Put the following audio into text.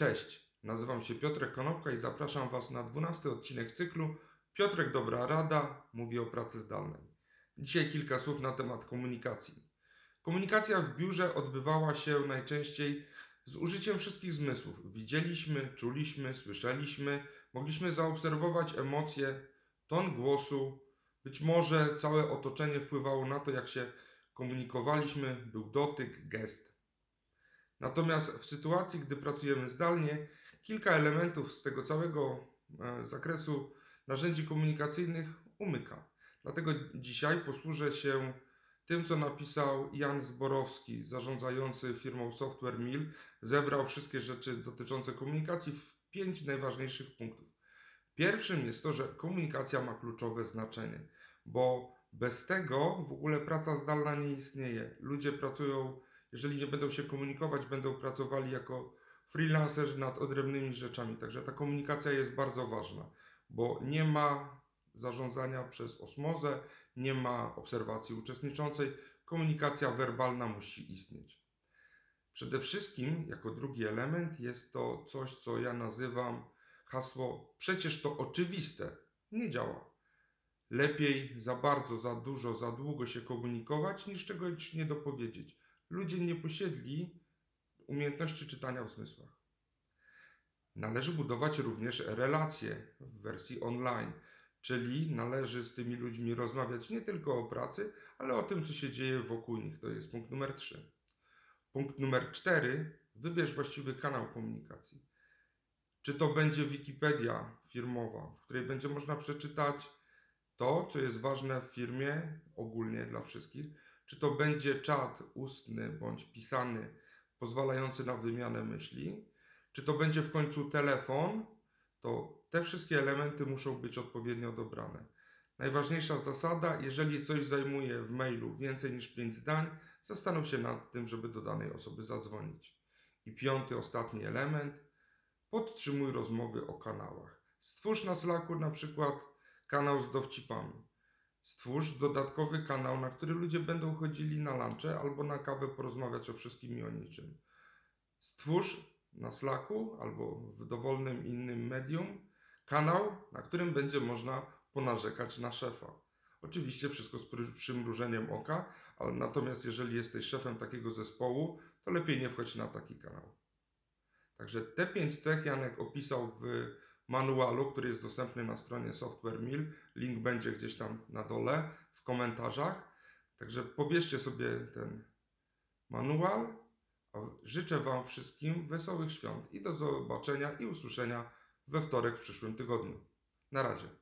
Cześć, nazywam się Piotrek Konopka i zapraszam Was na 12 odcinek cyklu Piotrek Dobra Rada mówi o pracy zdalnej. Dzisiaj kilka słów na temat komunikacji. Komunikacja w biurze odbywała się najczęściej z użyciem wszystkich zmysłów. Widzieliśmy, czuliśmy, słyszeliśmy, mogliśmy zaobserwować emocje, ton głosu, być może całe otoczenie wpływało na to, jak się komunikowaliśmy, był dotyk, gest. Natomiast w sytuacji, gdy pracujemy zdalnie, kilka elementów z tego całego e, zakresu narzędzi komunikacyjnych umyka. Dlatego dzisiaj posłużę się tym, co napisał Jan Zborowski, zarządzający firmą Software Mill. Zebrał wszystkie rzeczy dotyczące komunikacji w pięć najważniejszych punktów. Pierwszym jest to, że komunikacja ma kluczowe znaczenie, bo bez tego w ogóle praca zdalna nie istnieje. Ludzie pracują, jeżeli nie będą się komunikować, będą pracowali jako freelancerzy nad odrębnymi rzeczami. Także ta komunikacja jest bardzo ważna, bo nie ma zarządzania przez osmozę, nie ma obserwacji uczestniczącej. Komunikacja werbalna musi istnieć. Przede wszystkim, jako drugi element, jest to coś, co ja nazywam hasło przecież to oczywiste. Nie działa. Lepiej za bardzo, za dużo, za długo się komunikować, niż czegoś nie dopowiedzieć. Ludzie nie posiedli umiejętności czytania w zmysłach. Należy budować również relacje w wersji online, czyli należy z tymi ludźmi rozmawiać nie tylko o pracy, ale o tym, co się dzieje wokół nich. To jest punkt numer 3. Punkt numer 4. Wybierz właściwy kanał komunikacji. Czy to będzie Wikipedia firmowa, w której będzie można przeczytać to, co jest ważne w firmie, ogólnie dla wszystkich, czy to będzie czat ustny bądź pisany, pozwalający na wymianę myśli, czy to będzie w końcu telefon, to te wszystkie elementy muszą być odpowiednio dobrane. Najważniejsza zasada, jeżeli coś zajmuje w mailu więcej niż 5 zdań, zastanów się nad tym, żeby do danej osoby zadzwonić. I piąty, ostatni element, podtrzymuj rozmowy o kanałach. Stwórz na Slacku na przykład kanał z dowcipami. Stwórz dodatkowy kanał, na który ludzie będą chodzili na lunche albo na kawę porozmawiać o wszystkim i o niczym. Stwórz na Slacku albo w dowolnym innym medium kanał, na którym będzie można ponarzekać na szefa. Oczywiście wszystko z przymrużeniem oka, ale natomiast jeżeli jesteś szefem takiego zespołu, to lepiej nie wchodź na taki kanał. Także te pięć cech Janek opisał w manualu, który jest dostępny na stronie Software Mill. Link będzie gdzieś tam na dole w komentarzach. Także pobierzcie sobie ten manual. Życzę Wam wszystkim wesołych świąt i do zobaczenia i usłyszenia we wtorek w przyszłym tygodniu. Na razie.